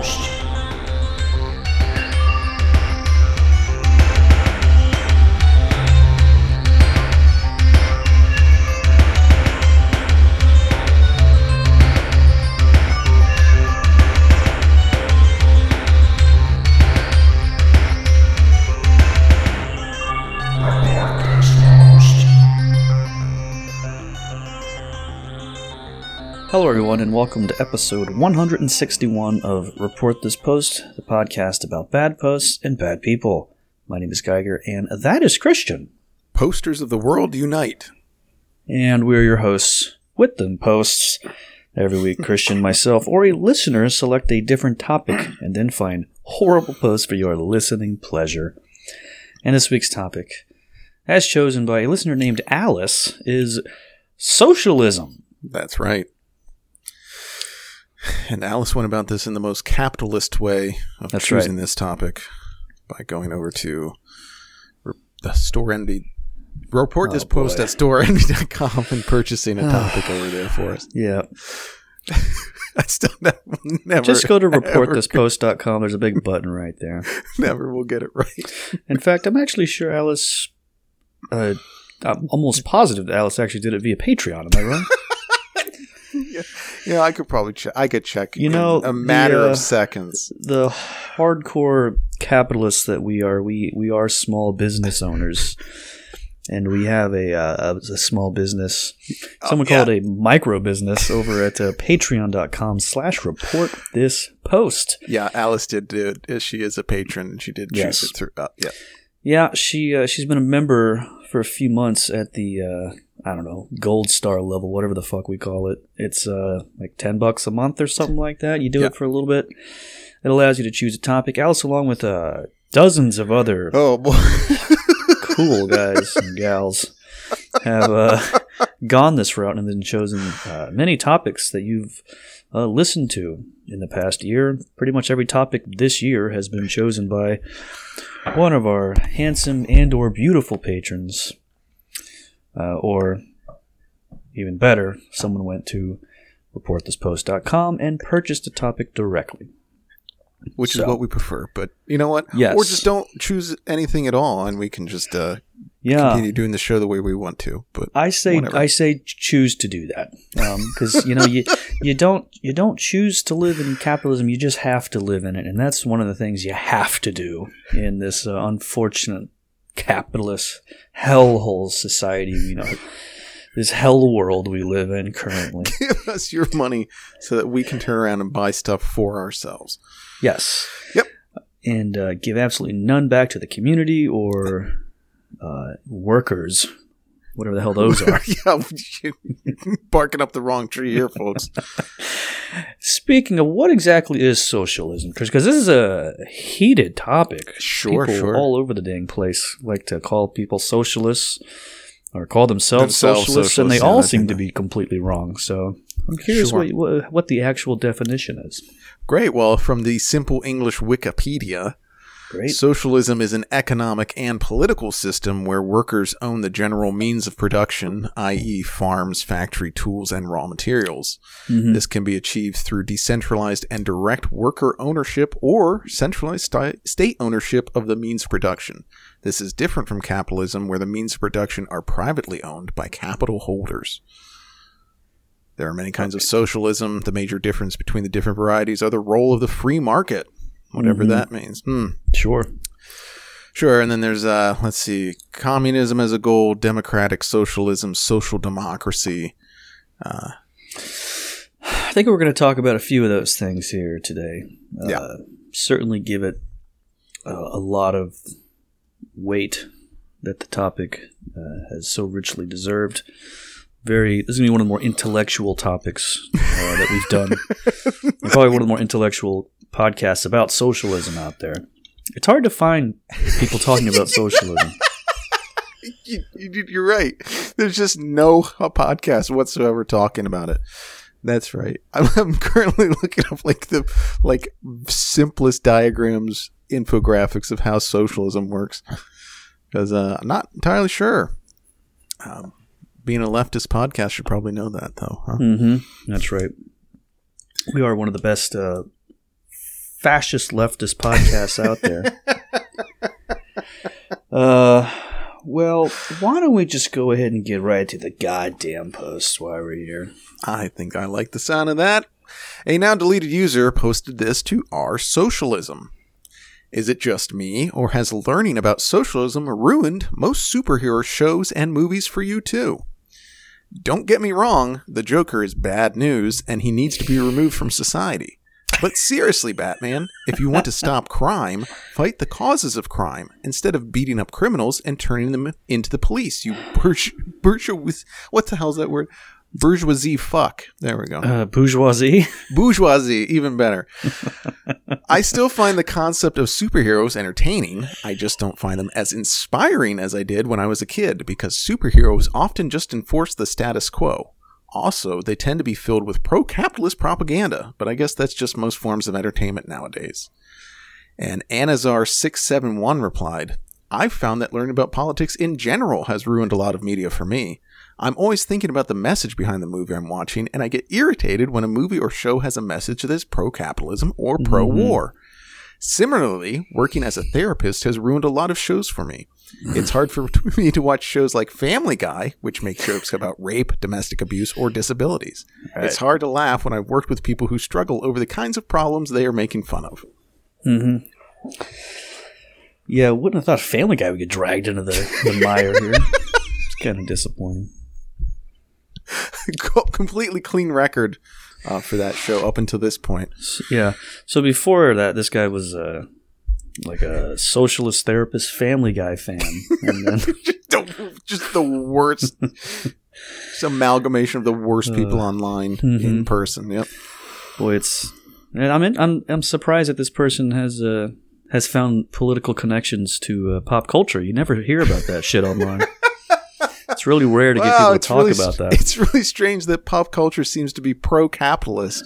Post. Everyone, and welcome to episode 161 of Report This Post, the podcast about bad posts and bad people. My name is Geiger, and that is Christian. Posters of the world unite. And we're your hosts with them posts. Every week, Christian, myself, or a listener select a different topic and then find horrible posts for your listening pleasure. And this week's topic, as chosen by a listener named Alice, is socialism. That's right. And Alice went about this in the most capitalist way of That's choosing right. this topic by going over to re- the store envy. Report this Oh, post boy. at storeenvy.com and purchasing a topic over there for us. Yeah. I still never, never Just go to reportthispost.com. There's a big button right there. never will get it right. In fact, I'm actually sure Alice. Uh, I'm almost positive that Alice actually did it via Patreon. Am I wrong? Yeah, yeah, I could probably check. I could check. You in know, a matter the, uh, of seconds. the hardcore capitalists that we are, we we are small business owners, and we have a uh, a small business. Someone Oh, yeah. called a micro business over at uh, Patreon.com/slash Report This Post. Yeah, Alice did do it. She is a patron, and she did choose Yes. it through. Uh, yeah, Yeah, she uh, she's been a member for a few months at the uh, I don't know gold star level, whatever the fuck we call it. It's uh, like ten bucks a month or something like that. You do Yeah. it for a little bit. It allows you to choose a topic. Alice, along with uh, dozens of other Oh boy. cool guys and gals, have uh, gone this route and then chosen uh, many topics that you've uh, listened to in the past year. Pretty much every topic this year has been chosen by one of our handsome and/or beautiful patrons, uh, or even better, someone went to reportthispost.com and purchased a topic directly. which So- is what we prefer. But you know what? Yes. Or just don't choose anything at all, and we can just uh, Yeah. continue doing the show the way we want to. But I say Whatever. I say choose to do that because you know you you don't you don't choose to live in capitalism you just have to live in it and that's one of the things you have to do in this uh, unfortunate capitalist hellhole society you know this hell world we live in currently give us your money so that we can turn around and buy stuff for ourselves. yes Yep. and uh, give absolutely none back to the community or uh, workers whatever the hell those are yeah, barking up the wrong tree here, folks. Speaking of what exactly is socialism, because this is a heated topic. Sure, people sure. all over the dang place like to call people socialists or call themselves, Themselves socialists, and they yeah, all seem to be completely wrong. So I'm curious Sure. what what the actual definition is. Great. Well, from the simple English Wikipedia, Great. Socialism is an economic and political system where workers own the general means of production, i.e., farms, factory tools, and raw materials. Mhm. This can be achieved through decentralized and direct worker ownership or centralized sti- state ownership of the means of production. This is different from capitalism, where the means of production are privately owned by capital holders. There are many kinds of socialism. The major difference between the different varieties are the role of the free market, whatever Mhm. that means. Hmm. Sure. Sure, and then there's uh let's see, communism as a goal, democratic socialism, social democracy. Uh I think we're going to talk about a few of those things here today. Uh, Yeah. Certainly give it uh, a lot of weight that the topic uh, has so richly deserved. Very, this is going to be one of the more intellectual topics uh, that we've done. Probably one of the more intellectual podcasts about socialism out there. It's hard to find people talking about socialism. you, you, you're right. There's just no podcast whatsoever talking about it. That's right. I'm, I'm currently looking up like the like simplest diagrams, infographics of how socialism works because uh, I'm not entirely sure. Um, being a leftist podcast should probably know that though. Huh? hmm That's right. We are one of the best uh, fascist leftist podcasts out there. Uh, well, why don't we just go ahead and get right to the goddamn post while we're here? I think I like the sound of that. A now deleted user posted this to our socialism. Is it just me, or has learning about socialism ruined most superhero shows and movies for you too? Don't get me wrong, the Joker is bad news and he needs to be removed from society. But seriously, Batman, if you want to stop crime, fight the causes of crime instead of beating up criminals and turning them into the police. You bourge- bourgeois, what the hell's that word? Bourgeoisie fuck. There we go. Uh, bourgeoisie. Bourgeoisie, even better. I still find the concept of superheroes entertaining. I just don't find them as inspiring as I did when I was a kid because superheroes often just enforce the status quo. Also, they tend to be filled with pro capitalist propaganda, but I guess that's just most forms of entertainment nowadays. And Anazar671 replied, I've found that learning about politics in general has ruined a lot of media for me. I'm always thinking about the message behind the movie I'm watching, and I get irritated when a movie or show has a message that is pro capitalism or pro war. Mm-hmm. Similarly, working as a therapist has ruined a lot of shows for me. It's hard for me to watch shows like Family Guy, which make jokes about rape, domestic abuse, or disabilities. It's hard to laugh when I've worked with people who struggle over the kinds of problems they are making fun of. Mm-hmm. Yeah, wouldn't have thought Family Guy would get dragged into the, the mire here. It's kind of disappointing. Completely clean record uh, for that show up until this point. Yeah. So before that, this guy was uh, like a socialist therapist, Family Guy fan, and then the, just the worst just amalgamation of the worst people online in person. Yep. boy, it's. And I'm in, I'm I'm surprised that this person has uh has found political connections to uh, pop culture. You never hear about that shit online. It's really rare to get people to talk really, about that. It's really strange that pop culture seems to be pro-capitalist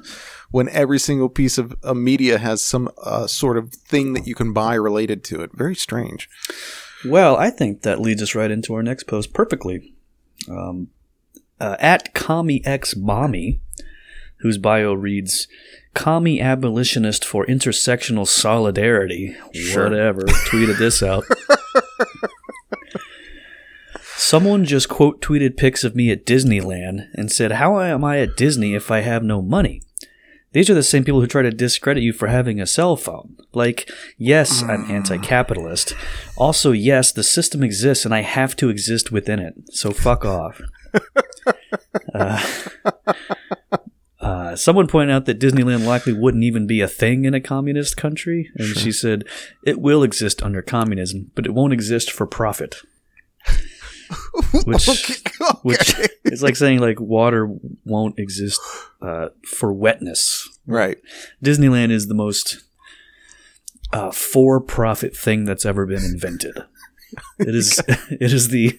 when every single piece of uh, media has some uh, sort of thing that you can buy related to it. Very strange. Well, I think that leads us right into our next post perfectly. Um, uh, at Commie X Mommy, whose bio reads, Commie abolitionist for intersectional solidarity. Sure. Whatever. Tweeted this out. Someone just quote tweeted pics of me at Disneyland and said, How am I at Disney if I have no money? These are the same people who try to discredit you for having a cell phone. Like, yes, I'm anti capitalist. Also, yes, the system exists and I have to exist within it. So fuck off. uh, uh, someone pointed out that Disneyland likely wouldn't even be a thing in a communist country. And she said, it will exist under communism, but it won't exist for profit. Which, Okay, okay. which is like saying like water won't exist uh, for wetness. right. Disneyland is the most uh, for-profit thing that's ever been invented. It is it is the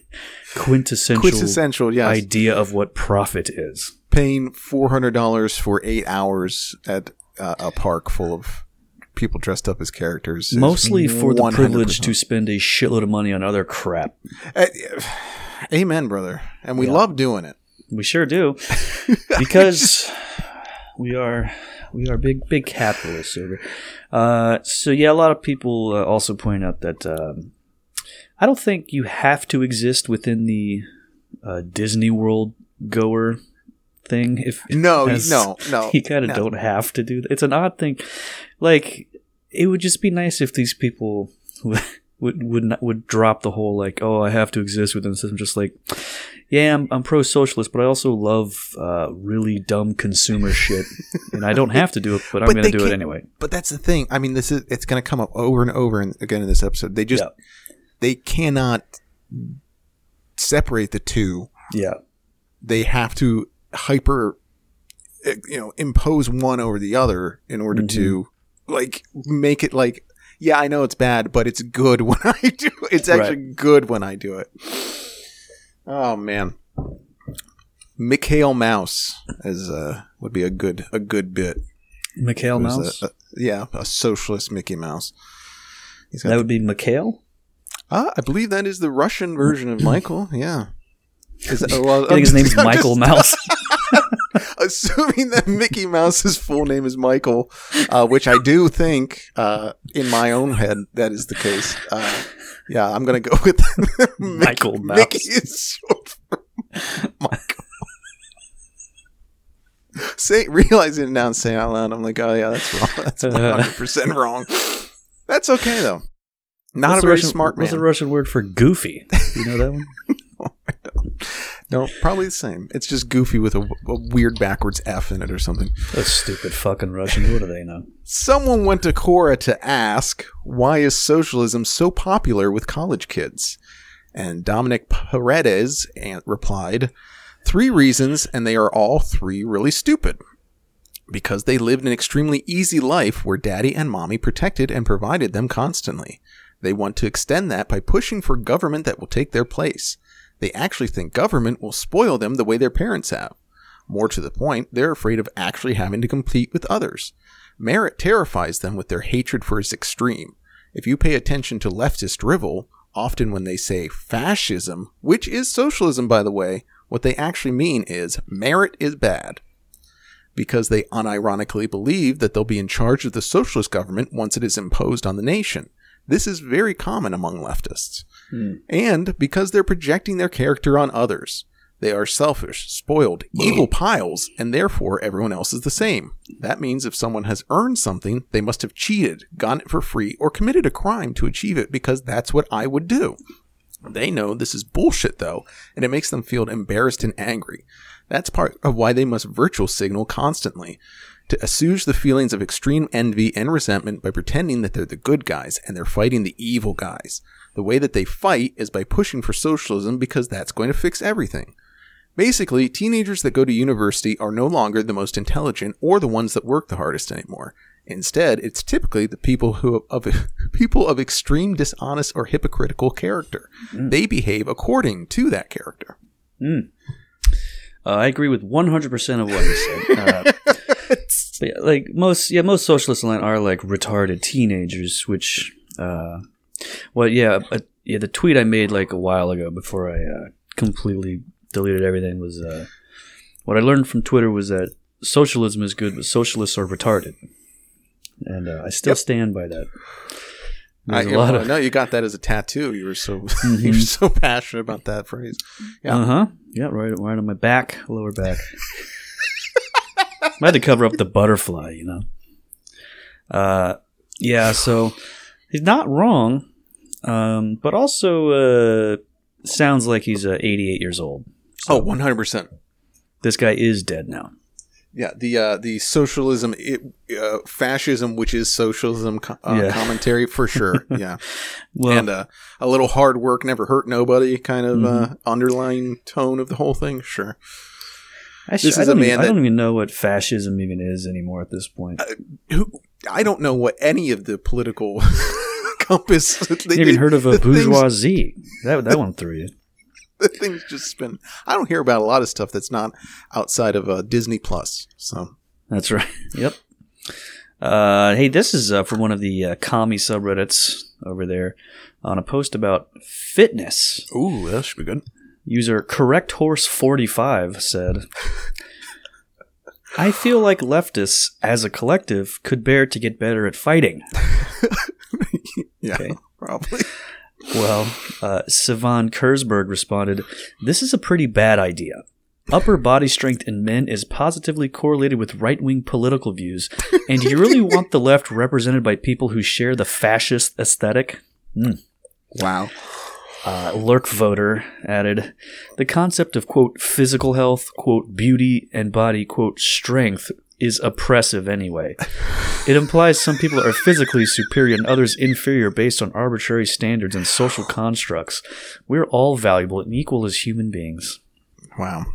quintessential, Quintessential, yes. idea of what profit is. Paying four hundred dollars for eight hours at uh, a park full of people dressed up as characters. Mostly for the 100%. privilege to spend a shitload of money on other crap. Uh, Amen, brother. And we Yeah. love doing it. We sure do, because we are we are big big capitalists over. Uh, so yeah, a lot of people uh, also point out that um, I don't think you have to exist within the uh, Disney World goer thing. If No, no, no. you kind of no. don't have to do that. It's an odd thing. Like it would just be nice if these people would would would, not, would drop the whole like oh I have to exist within the system. Just like yeah, I'm, I'm pro socialist, but I also love uh, really dumb consumer shit, and I don't have to do it, but I'm going to do it anyway. But that's the thing. I mean, this is it's going to come up over and over and again in this episode. They just Yeah. they cannot separate the two. Yeah, They have to hyper, eh, you know, impose one over the other in order to like make it like. Yeah, I know it's bad, but it's good when I do. it. It's actually good when I do it. Oh man, Mikhail Mouse is uh would be a good a good bit. Mikhail Who's a- Mouse. a- yeah, a socialist Mickey Mouse. That would be Mikhail. Ah, I believe that is the Russian version of Michael. Yeah. Is that, well, I think his name's Michael just- Mouse. assuming that Mickey Mouse's full name is Michael, uh, which I do think uh, in my own head that is the case. Uh, yeah, I'm gonna go with Michael Mouse. Mickey is short for Michael. Say, realizing it now and saying out loud, I'm like, oh yeah, that's wrong. That's 100 percent wrong. That's okay though. Not What's a very Russian, smart man. What's the Russian word for goofy? You know that one? No, probably the same. It's just goofy with a, a weird backwards F in it or something. Those stupid fucking Russians. What do they know? Someone went to Quora to ask, why is socialism so popular with college kids? And Dominic Paredes replied, three reasons, and they are all three really stupid. Because they lived an extremely easy life where daddy and mommy protected and provided them constantly. They want to extend that by pushing for government that will take their place. They actually think government will spoil them the way their parents have. More to the point, they're afraid of actually having to compete with others. Merit terrifies them with their hatred for its extreme. If you pay attention to leftist drivel, often when they say fascism, which is socialism by the way, what they actually mean is merit is bad. Because they unironically believe that they'll be in charge of the socialist government once it is imposed on the nation. This is very common among leftists. Hmm. And because they're projecting their character on others. They are selfish, spoiled, evil piles, and therefore everyone else is the same. That means if someone has earned something, they must have cheated, gotten it for free, or committed a crime to achieve it because that's what I would do. They know this is bullshit though, and it makes them feel embarrassed and angry. That's part of why they must virtual signal constantly to assuage the feelings of extreme envy and resentment by pretending that they're the good guys and they're fighting the evil guys. The way that they fight is by pushing for socialism because that's going to fix everything. Basically, teenagers that go to university are no longer the most intelligent or the ones that work the hardest anymore. Instead, it's typically the people who of people of extreme dishonest or hypocritical character. They behave according to that character. Uh, I agree with 100% of what you said. Uh, yeah, like most, yeah, most socialists online are like retarded teenagers, which, uh, well, yeah, uh, yeah, the tweet I made like a while ago before I uh, completely deleted everything was uh, what I learned from Twitter was that socialism is good, but socialists are retarded, and uh, I still stand by that. There's I, a lot well, of no, you got that as a tattoo. You were so you're so passionate about that phrase. Yeah. Uh huh. Yeah, right, right on my back, lower back. I had to cover up the butterfly, you know. Uh, yeah. So he's not wrong, um, but also uh, sounds like he's uh, 88 years old. Oh, 100 percent. This guy is dead now. Yeah, the uh, the socialism, it, uh, fascism, which is socialism co- uh, Yeah. commentary for sure. Yeah, Well, and uh, a little hard work never hurt nobody kind of Mm-hmm. uh, underlying tone of the whole thing. Sure. I, this I is a don't man even, I don't even know what fascism even is anymore at this point. Who I don't know what any of the political compass. They, you even heard of a the things- bourgeoisie? That that one threw you. the things just spin. I don't hear about a lot of stuff that's not outside of uh, Disney Plus. So That's right. Yep. Uh, hey, this is uh, from one of the uh, commie subreddits over there on a post about fitness. ooh, that should be good. User correct horse 45 said, I feel like leftists as a collective could bear to get better at fighting. Yeah, Okay. probably. Well, uh, Sivan Kurzberg responded, This is a pretty bad idea. Upper body strength in men is positively correlated with right wing political views. And do you really want the left represented by people who share the fascist aesthetic? Wow. Uh, Lurk Voter added, The concept of, quote, physical health, quote, beauty, and body, quote, strength is oppressive anyway. It implies some people are physically superior and others inferior based on arbitrary standards and social constructs. We're all valuable and equal as human beings. Wow.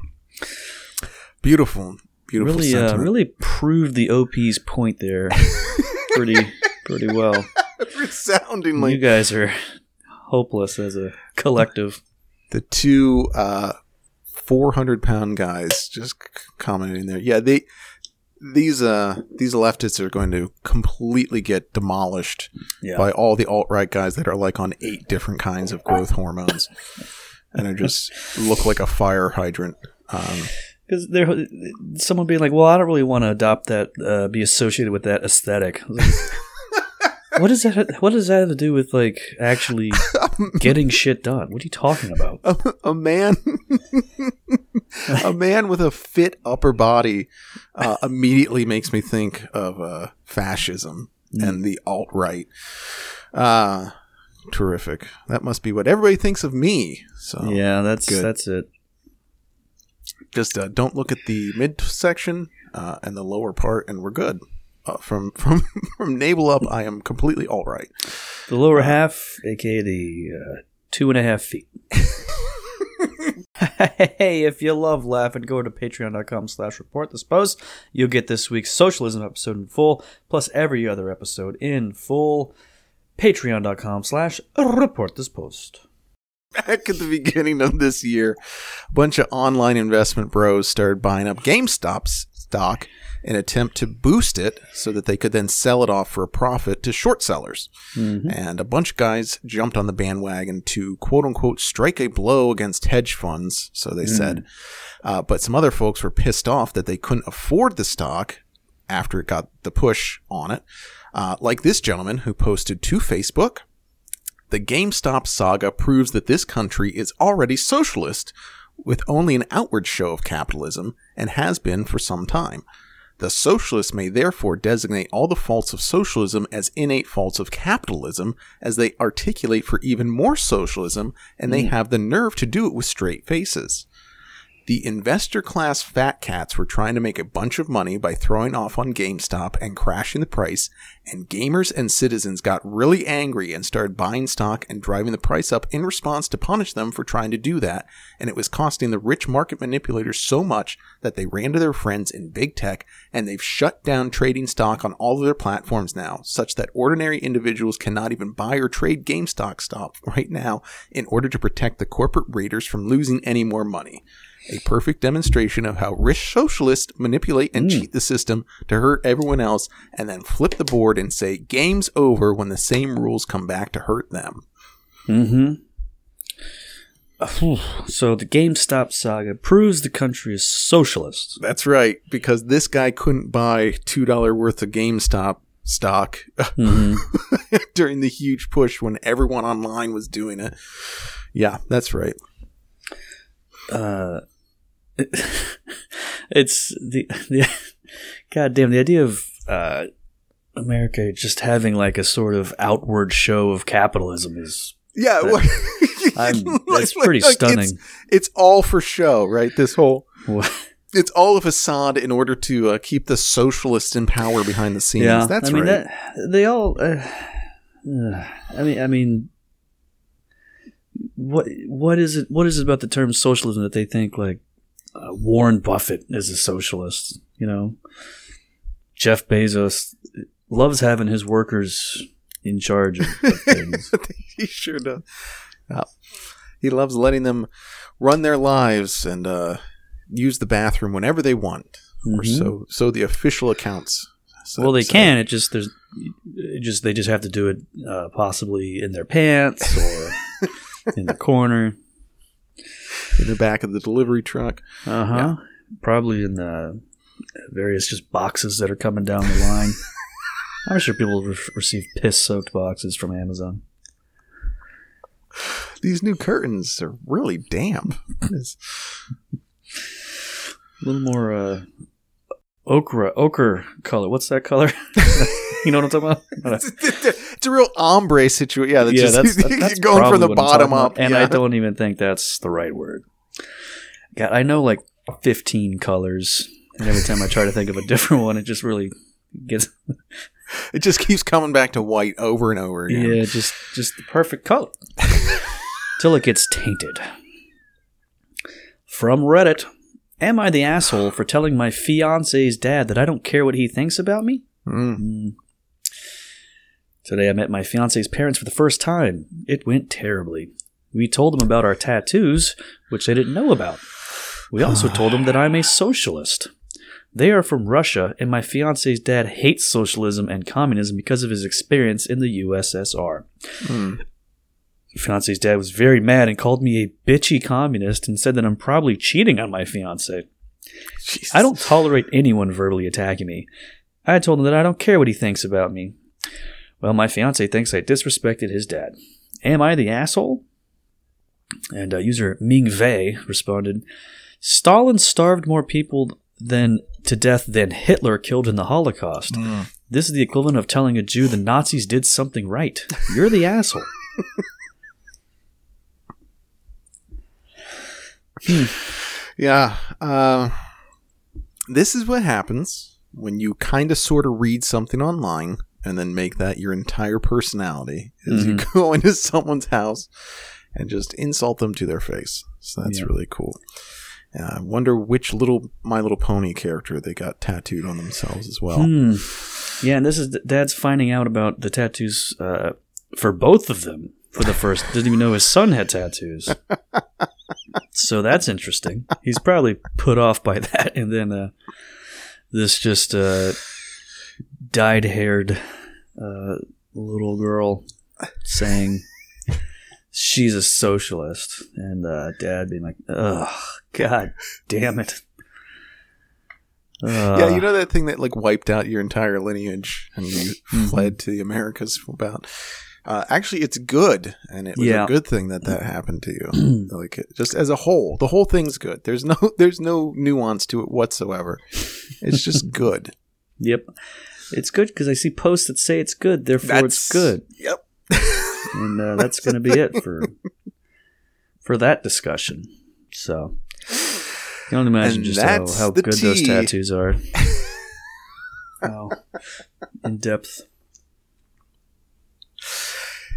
Beautiful. Beautiful. Really, uh, really proved the OP's point there pretty, pretty well. Resoundingly. You guys are hopeless as a collective. the two uh, 400 pound guys just commenting there. Yeah, they these uh these leftists are going to completely get demolished Yeah. by all the alt right guys that are like on eight different kinds of growth hormones and are just look like a fire hydrant. Um, because there, someone being like, "Well, I don't really want to adopt that, uh, be associated with that aesthetic." I was like, what does that? What does that have to do with like actually getting shit done? What are you talking about? a, a man a man with a fit upper body uh, immediately makes me think of uh, fascism and the alt right. Uh, terrific. That must be what everybody thinks of me. So yeah, that's good. that's it. just uh, don't look at the midsection uh, and the lower part, and we're good. Uh, from from from navel up, I am completely all right. The lower half, aka the uh, two and a half feet. hey, if you love laughing, go to patreon.com slash report this post. You'll get this week's socialism episode in full, plus every other episode in full. Patreon.com slash report this post. Back at the beginning of this year, a bunch of online investment bros started buying up GameStop's stock in an attempt to boost it so that they could then sell it off for a profit to short sellers. And a bunch of guys jumped on the bandwagon to quote unquote strike a blow against hedge funds, so they said. Uh, but some other folks were pissed off that they couldn't afford the stock after it got the push on it. Uh, like this gentleman who posted to Facebook. The GameStop saga proves that this country is already socialist, with only an outward show of capitalism, and has been for some time. The socialists may therefore designate all the faults of socialism as innate faults of capitalism, as they articulate for even more socialism, and they hmm. have the nerve to do it with straight faces. The investor class fat cats were trying to make a bunch of money by throwing off on GameStop and crashing the price, and gamers and citizens got really angry and started buying stock and driving the price up in response to punish them for trying to do that, and it was costing the rich market manipulators so much that they ran to their friends in big tech and they've shut down trading stock on all of their platforms now, such that ordinary individuals cannot even buy or trade GameStop stock right now in order to protect the corporate raiders from losing any more money a perfect demonstration of how rich socialists manipulate and cheat the system to hurt everyone else and then flip the board and say game's over when the same rules come back to hurt them. Mm-hmm. So the GameStop saga proves the country is socialist. That's right, because this guy couldn't buy $2 worth of GameStop stock Mhm. during the huge push when everyone online was doing it. Yeah, that's right. Uh, it's the the goddamn the idea of uh, America just having like a sort of outward show of capitalism is Yeah, That- I'm- that's pretty It's, stunning. it's all for show, right? This whole Wha- it's all a facade in order to uh, keep the socialists in power behind the scenes. yeah. that's I mean right. that they all. Uh, I mean, I mean, what what is it? What is it about the term socialism that they think like uh, Warren Buffett is a socialist? You know, Jeff Bezos loves having his workers in charge of, of things. he sure does. Yeah. He loves letting them run their lives and uh, use the bathroom whenever they want, or Mhm. so so the official accounts. So, well, they so- can. It just there's it just they just have to do it uh, possibly in their pants or in the corner. in the back of the delivery truck. Uh huh. Probably in the various just boxes that are coming down the line. I'm sure people re- receive piss soaked boxes from Amazon. These new curtains are really damp. A little more uh, ochre ochre color. What's that color? you know what I'm talking about? it's a real ombre situation. Yeah, that's yeah, just that's, that's going from the bottom up. about, and yeah. I don't even think that's the right word. God, I know like 15 colors, and every time I try to think of a different one, it just really gets It just keeps coming back to white over and over again. yeah, just just the perfect color till it gets tainted. From Reddit, am I the asshole for telling my fiance's dad that I don't care what he thinks about me? Mm. Today I met my fiance's parents for the first time. It went terribly. We told them about our tattoos, which they didn't know about. We also told them that I'm a socialist. They are from Russia, and my fiance's dad hates socialism and communism because of his experience in the USSR. Mm. Fiance's dad was very mad and called me a bitchy communist and said that I'm probably cheating on my fiance. Jesus. I don't tolerate anyone verbally attacking me. I told him that I don't care what he thinks about me. Well, my fiance thinks I disrespected his dad. Am I the asshole? And uh, user Ming Wei responded, Stalin starved more people than to death than Hitler killed in the Holocaust. Mm. This is the equivalent of telling a Jew the Nazis did something right. You're the asshole. Yeah. Uh, this is what happens when you kind of sort of read something online and then make that your entire personality. Is you go into someone's house and just insult them to their face. So that's Yeah. really cool. Uh, I wonder which little My Little Pony character they got tattooed on themselves as well. Hmm. Yeah, and this is Dad's finding out about the tattoos uh, for both of them for the first. Didn't even know his son had tattoos. so that's interesting. He's probably put off by that, and then uh, this just uh, dyed-haired uh, little girl saying she's a socialist, and uh, Dad being like, "Ugh, God damn it." yeah, you know that thing that like wiped out your entire lineage and you Mm-hmm. fled to the Americas about. Uh, actually, it's good, and it was Yeah. a good thing that that happened to you. like just as a whole, the whole thing's good. There's no there's no nuance to it whatsoever. It's just good. Yep. It's good because I see posts that say it's good, therefore it's good, Yep. and uh, that's going to be it for for that discussion. So, you can only imagine And just how, how good those tattoos are. How in depth.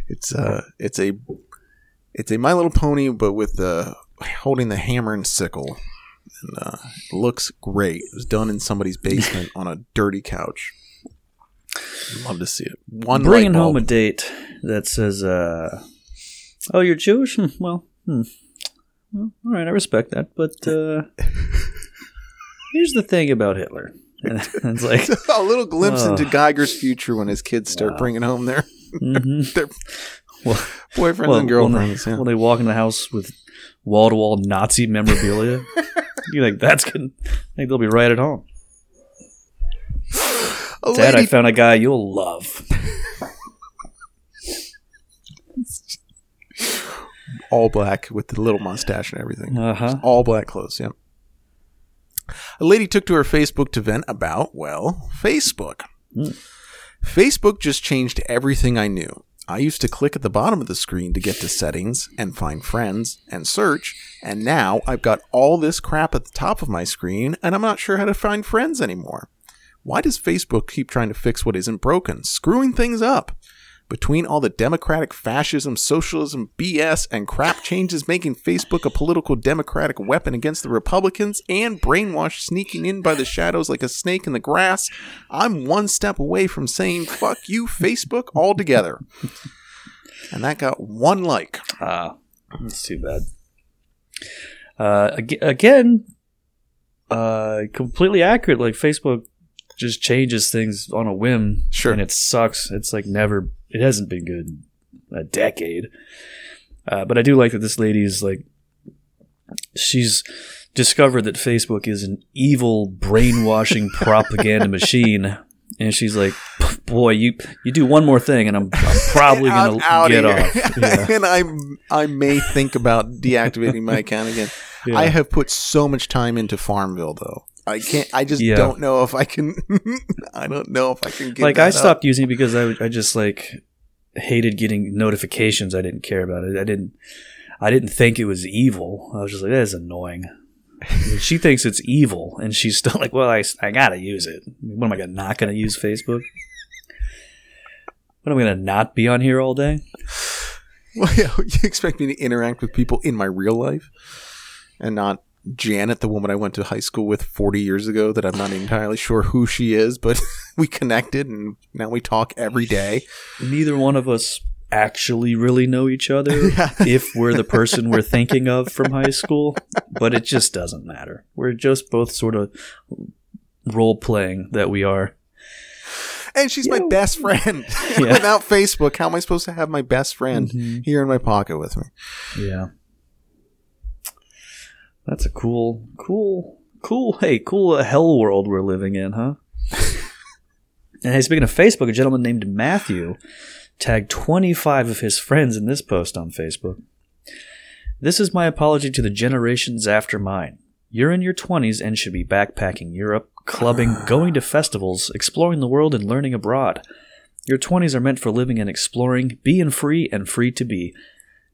It's uh it's a it's a My Little Pony, but with the holding the hammer and sickle. And uh, looks great. It was done in somebody's basement on a dirty couch. I'd love to see it. One Bringing home a date that says, uh, "Oh, you're Jewish? Hmm, Well, hmm. well, all right, I respect that, but uh, here's the thing about Hitler." And it's like, a little glimpse Oh. into Geiger's future when his kids start Wow. bringing home their, mhm. their Well, boyfriends well, and when girlfriends. they, yeah. when they walk in the house with wall to wall Nazi memorabilia, you're like, "That's good." I think they'll be right at home. A Dad, I found a guy you'll love. all black with the little mustache and everything. Uh huh. All black clothes, yep. A lady took to her Facebook to vent about, well, Facebook. Hmm. Facebook just changed everything I knew. I used to click at the bottom of the screen to get to settings and find friends and search, and now I've got all this crap at the top of my screen and I'm not sure how to find friends anymore. Why does Facebook keep trying to fix what isn't broken, screwing things up? Between all the democratic fascism, socialism, BS, and crap changes making Facebook a political democratic weapon against the Republicans and brainwash sneaking in by the shadows like a snake in the grass, I'm one step away from saying fuck you, Facebook, altogether. And that got one like. Ah, that's too bad. Uh, again, uh, completely accurate. Like Facebook just changes things on a whim, Sure. and it sucks. It's like never. It hasn't been good in a decade. Uh, but I do like that this lady is like, she's discovered that Facebook is an evil brainwashing propaganda machine. And she's like, "Boy, you you do one more thing, and I'm, I'm probably gonna outta get here. off." Yeah. and I I may think about deactivating my account again. Yeah. I have put so much time into Farmville though. I can't. I just Yeah. don't know if I can. I don't know if I can get. like I up. stopped using it because I, I just like hated getting notifications. I didn't care about it. I didn't I didn't think it was evil. I was just like that is annoying. She thinks it's evil, and she's still like, "Well, I, I gotta use it. What am I gonna not gonna use Facebook? What am I gonna not be on here all day? Well, you expect me to interact with people in my real life, and not Janet, the woman I went to high school with 40 years ago. That I'm not entirely sure who she is, but we connected, and now we talk every day. Neither one of us actually really know each other if we're the person we're thinking of from high school, but it just doesn't matter. We're just both sort of role playing that we are. And she's my best friend. Yeah. Without Facebook, how am I supposed to have my best friend Mhm. here in my pocket with me? Yeah. That's a cool, cool, Cool. Hey, cool uh, hell world we're living in, huh? and hey, speaking of Facebook, a gentleman named Matthew tagged 25 of his friends in this post on Facebook. This is my apology to the generations after mine. You're in your 20s and should be backpacking Europe, clubbing, going to festivals, exploring the world, and learning abroad. Your 20s are meant for living and exploring, being free and free to be.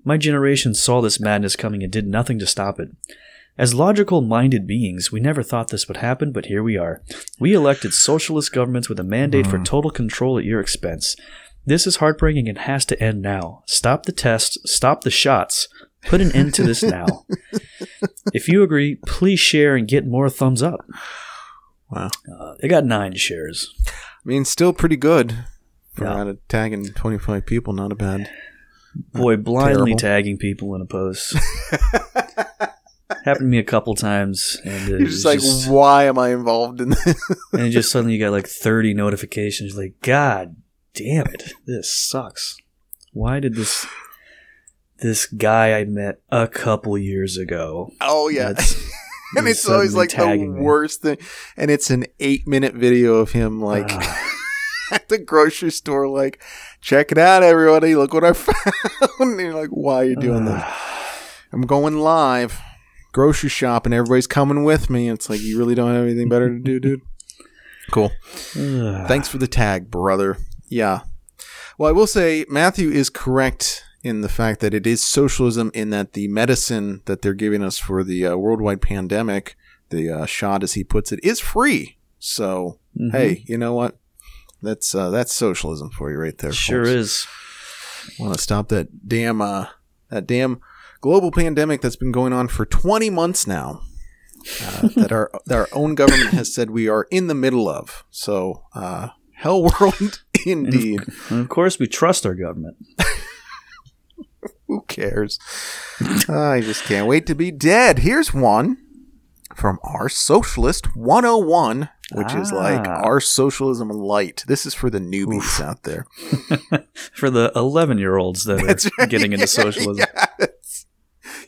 My generation saw this madness coming and did nothing to stop it. As logical minded beings, we never thought this would happen, but here we are. We elected socialist governments with a mandate for total control at your expense. This is heartbreaking and has to end now. Stop the tests, stop the shots, put an end to this now. if you agree, please share and get more thumbs up. Wow. Uh, they got nine shares. I mean, still pretty good for Yeah. out of tagging 25 people. Not a bad. Boy, blindly terrible. tagging people in a post. Happened to me a couple times, and it You're just like, just- why am I involved in this? and just suddenly you got like 30 notifications. Like, God damn it, this sucks. Why did this this guy I met a couple years ago? oh, yeah. And it's always like the tagging me? worst thing. And it's an eight minute video of him, like, Ah. at the grocery store, like, check it out, everybody. Look what I found. and you're like, why are you doing this? I'm going live, grocery shop and Everybody's coming with me. It's like, you really don't have anything better to do, dude? Cool. Thanks for the tag, brother. Yeah. Well, I will say Matthew is correct in the fact that it is socialism in that the medicine that they're giving us for the uh, worldwide pandemic, the uh, shot as he puts it, is free. So, Mhm. hey, you know what? That's uh, that's socialism for you right there. sure folks. is. Want to stop that damn uh, that damn global pandemic that's been going on for 20 months now. Uh, that our that our own government has said we are in the middle of. So, uh, hell world indeed. And of course, we trust our government. Who cares? I just can't wait to be dead. Here's one from our Socialist 101, which is like Ah. our socialism light. This is for the newbies out there. For the 11 year olds that That's are right. getting into socialism. Yes.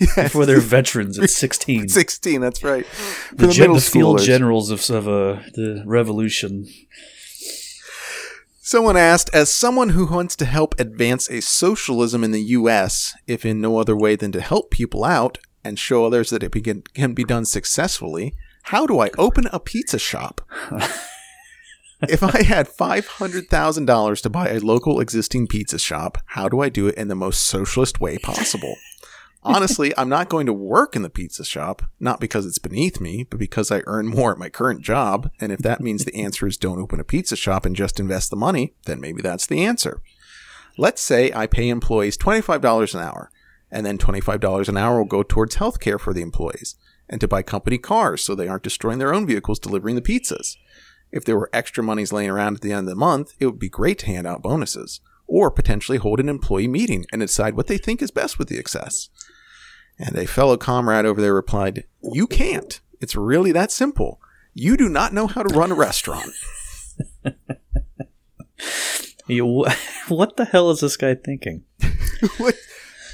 Yes. For their veterans at 16. 16, that's right. For the, the, gen- middle the field generals of, of uh, the revolution. Someone asked, as someone who wants to help advance a socialism in the U.S., if in no other way than to help people out and show others that it begin, can be done successfully, how do I open a pizza shop? if I had $500,000 to buy a local existing pizza shop, how do I do it in the most socialist way possible? Honestly, I'm not going to work in the pizza shop, not because it's beneath me, but because I earn more at my current job. And if that means the answer is don't open a pizza shop and just invest the money, then maybe that's the answer. Let's say I pay employees $25 an hour, and then $25 an hour will go towards healthcare for the employees and to buy company cars so they aren't destroying their own vehicles delivering the pizzas. If there were extra monies laying around at the end of the month, it would be great to hand out bonuses or potentially hold an employee meeting and decide what they think is best with the excess. And a fellow comrade over there replied, You can't. It's really that simple. You do not know how to run a restaurant. You, what the hell is this guy thinking?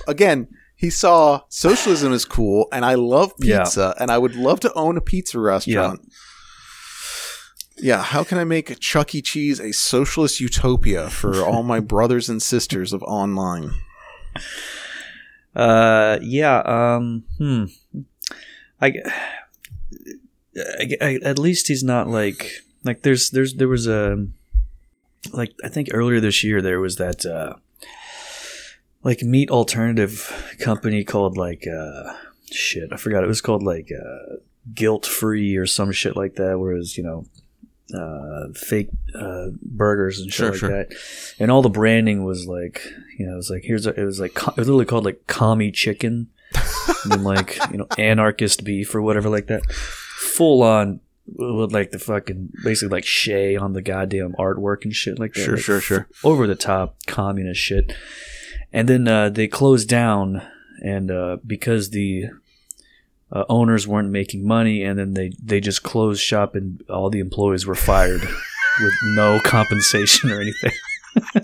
Again, he saw socialism is cool and I love Yeah. pizza and I would love to own a pizza restaurant. Yeah, how can I make Chuck E. Cheese a socialist utopia for all my brothers and sisters of online? Uh, yeah. Um, hmm. I, I, I- at least he's not like like there's there's there was a like I think earlier this year there was that uh like meat alternative company called like uh shit I forgot it was called like uh guilt free or some shit like that whereas you know uh fake uh burgers and shit Sure, like sure. that and all the branding was like you know it was like here's a, it was like it was literally called like commie chicken and then like you know anarchist beef or whatever like that full on with like the fucking basically like Che on the goddamn artwork and shit like that. Sure, like, sure, sure. Over the top communist shit. And then uh, they closed down, and uh, because the uh, owners weren't making money, and then they they just closed shop, and all the employees were fired with no compensation or anything.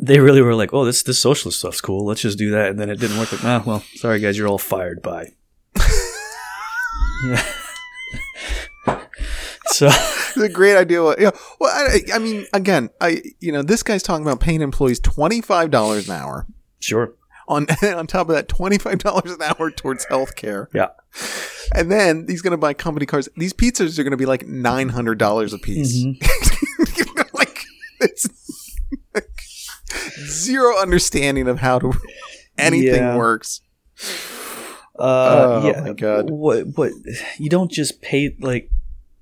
they really were like, "Oh, this this socialist stuff's cool. Let's just do that." And then it didn't work. Like, ah, well, sorry guys, you're all fired. Bye. yeah. So it's a great idea. Well, yeah. Well, I, I mean, again, I you know this guy's talking about paying employees twenty five dollars an hour. sure. On on top of that, twenty five dollars an hour towards health care. Yeah. And then he's going to buy company cars. These pizzas are going to be like nine hundred dollars a piece. Mhm. like it's like, zero understanding of how to anything Yeah. works. Uh, Oh, yeah. my God. What? What? You don't just pay like.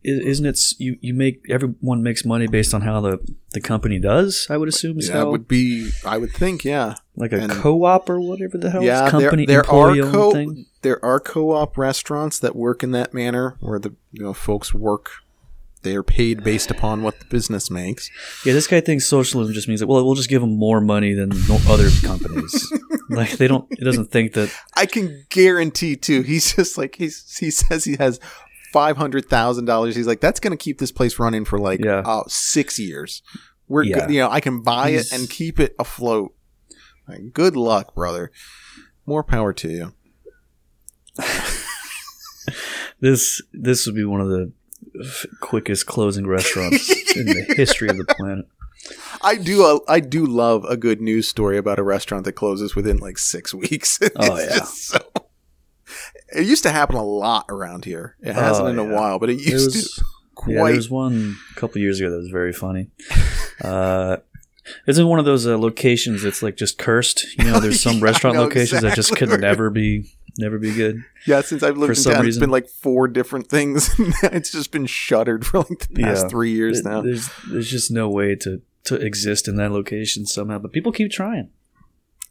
Isn't it? You you make everyone makes money based on how the the company does. I would assume is That would be, I would think, yeah. like a and- co-op or whatever the hell. yeah, company there, there are co thing. there are co-op restaurants that work in that manner, where the you know folks work. They are paid based upon what the business makes. Yeah, this guy thinks socialism just means that well, we'll just give them more money than no other companies. like they don't. It doesn't think that. I can guarantee too. He's just like he's he says he has five hundred thousand dollars. He's like that's going to keep this place running for like Yeah. uh, six years. We're Yeah. good. You know, I can buy He's- it and keep it afloat. Like, good luck, brother. More power to you. This this would be one of the f- quickest closing restaurants in the history of the planet. I do. Uh, I do love a good news story about a restaurant that closes within like six weeks. Oh, yeah. so. It used to happen a lot around here. It hasn't Oh, in a yeah. while, but it used was, to yeah, there was one a couple years ago that was very funny. Uh, it's in one of those uh, locations that's like just cursed. You know, there's some Yeah, restaurant locations that just could where- never be never be good. yeah, since I've for lived in some town, it's reason. been like four different things. it's just been shuttered for like the past Yeah. three years It- now. There's there's just no way to to exist in that location somehow, but people keep trying.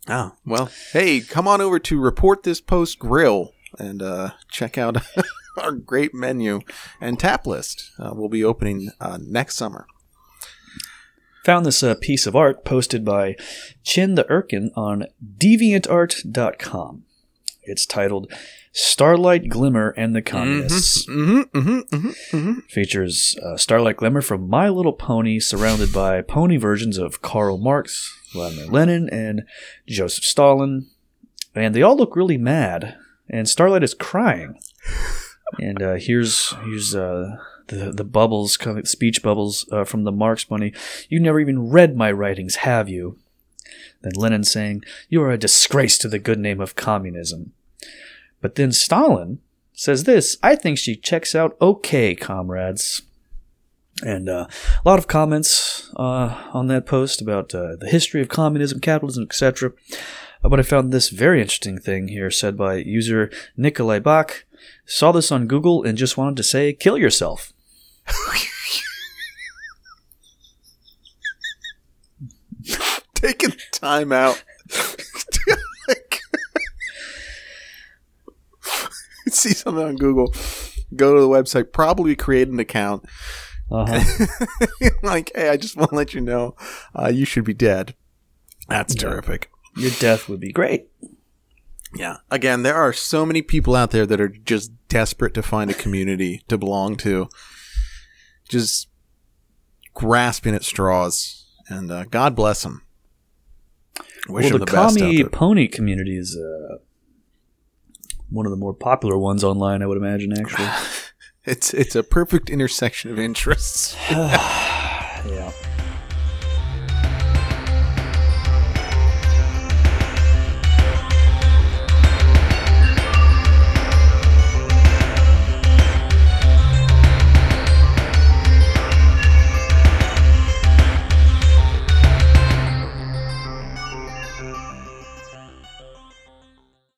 Oh well, hey, come on over to Report This Post Grill and uh, check out our great menu and tap list. Uh, we'll be opening uh, next summer. Found this uh, piece of art posted by Chin the Erkin on deviantart.com. It's titled Starlight Glimmer and the Communists. Mm-hmm, mm-hmm, mm-hmm, mm-hmm. Features uh, Starlight Glimmer from My Little Pony, surrounded by pony versions of Karl Marx, Vladimir Lenin, and Joseph Stalin. And they all look really mad. And Starlight is crying. And uh, here's here's uh, the the bubbles coming, speech bubbles uh, from the Marx bunny. You never even read my writings, have you? Then Lenin saying, "You are a disgrace to the good name of communism." But then Stalin says this I think she checks out okay, comrades. And uh, a lot of comments uh, on that post about uh, the history of communism, capitalism, etc. Uh, but I found this very interesting thing here said by user Nikolai Bach. Saw this on Google and just wanted to say, kill yourself. Taking time out. See something on Google. Go to the website. Probably create an account. Uh-huh. like, hey, I just want to let you know, uh, you should be dead. That's Yeah. terrific. Your death would be great. Yeah. Again, there are so many people out there that are just desperate to find a community to belong to, just grasping at straws. And uh, God bless them. Wish well, them the, the, best out commie there. pony community is uh, one of the more popular ones online, I would imagine, actually. It's it's a perfect intersection of interests.